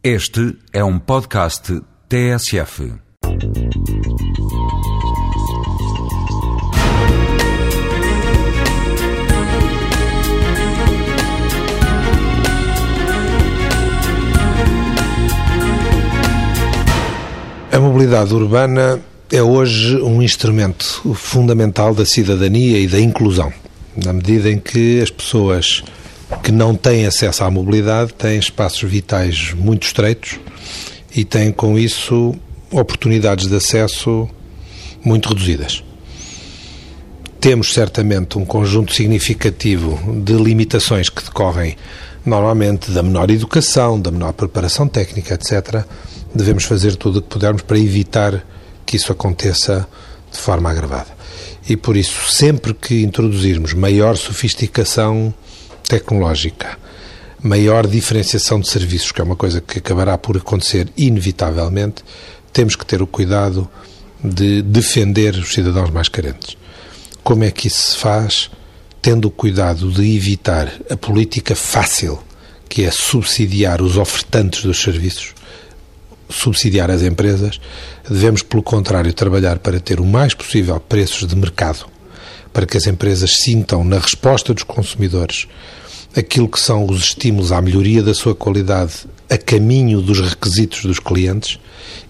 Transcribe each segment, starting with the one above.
Este é um podcast TSF. A mobilidade urbana é hoje um instrumento fundamental da cidadania e da inclusão, na medida em que as pessoas que não têm acesso à mobilidade têm espaços vitais muito estreitos e têm com isso oportunidades de acesso muito reduzidas. Temos certamente um conjunto significativo de limitações que decorrem normalmente da menor educação, da menor preparação técnica, etc. Devemos fazer tudo o que pudermos para evitar que isso aconteça de forma agravada. E por isso, sempre que introduzirmos maior sofisticação tecnológica, maior diferenciação de serviços, que é uma coisa que acabará por acontecer inevitavelmente, temos que ter o cuidado de defender os cidadãos mais carentes. Como é que isso se faz? Tendo o cuidado de evitar a política fácil, que é subsidiar os ofertantes dos serviços, subsidiar as empresas, devemos, pelo contrário, trabalhar para ter o mais possível preços de mercado, para que as empresas sintam na resposta dos consumidores aquilo que são os estímulos à melhoria da sua qualidade a caminho dos requisitos dos clientes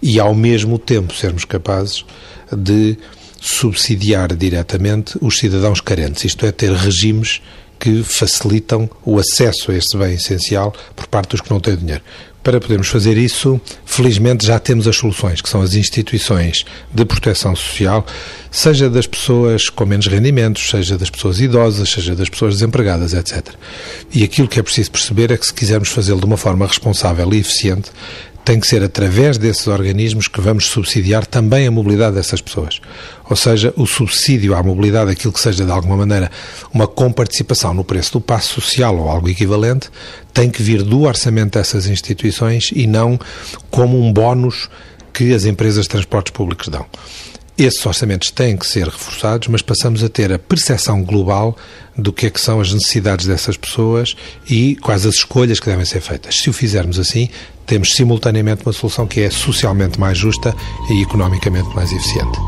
e, ao mesmo tempo, sermos capazes de subsidiar diretamente os cidadãos carentes, isto é, ter regimes que facilitam o acesso a este bem essencial por parte dos que não têm dinheiro. Para podermos fazer isso, felizmente já temos as soluções, que são as instituições de proteção social, seja das pessoas com menos rendimentos, seja das pessoas idosas, seja das pessoas desempregadas, etc. E aquilo que é preciso perceber é que se quisermos fazê-lo de uma forma responsável e eficiente, tem que ser através desses organismos que vamos subsidiar também a mobilidade dessas pessoas. Ou seja, o subsídio à mobilidade, aquilo que seja de alguma maneira uma comparticipação no preço do passo social ou algo equivalente, tem que vir do orçamento dessas instituições e não como um bónus que as empresas de transportes públicos dão. Esses orçamentos têm que ser reforçados, mas passamos a ter a percepção global do que é que são as necessidades dessas pessoas e quais as escolhas que devem ser feitas. Se o fizermos assim, temos simultaneamente uma solução que é socialmente mais justa e economicamente mais eficiente.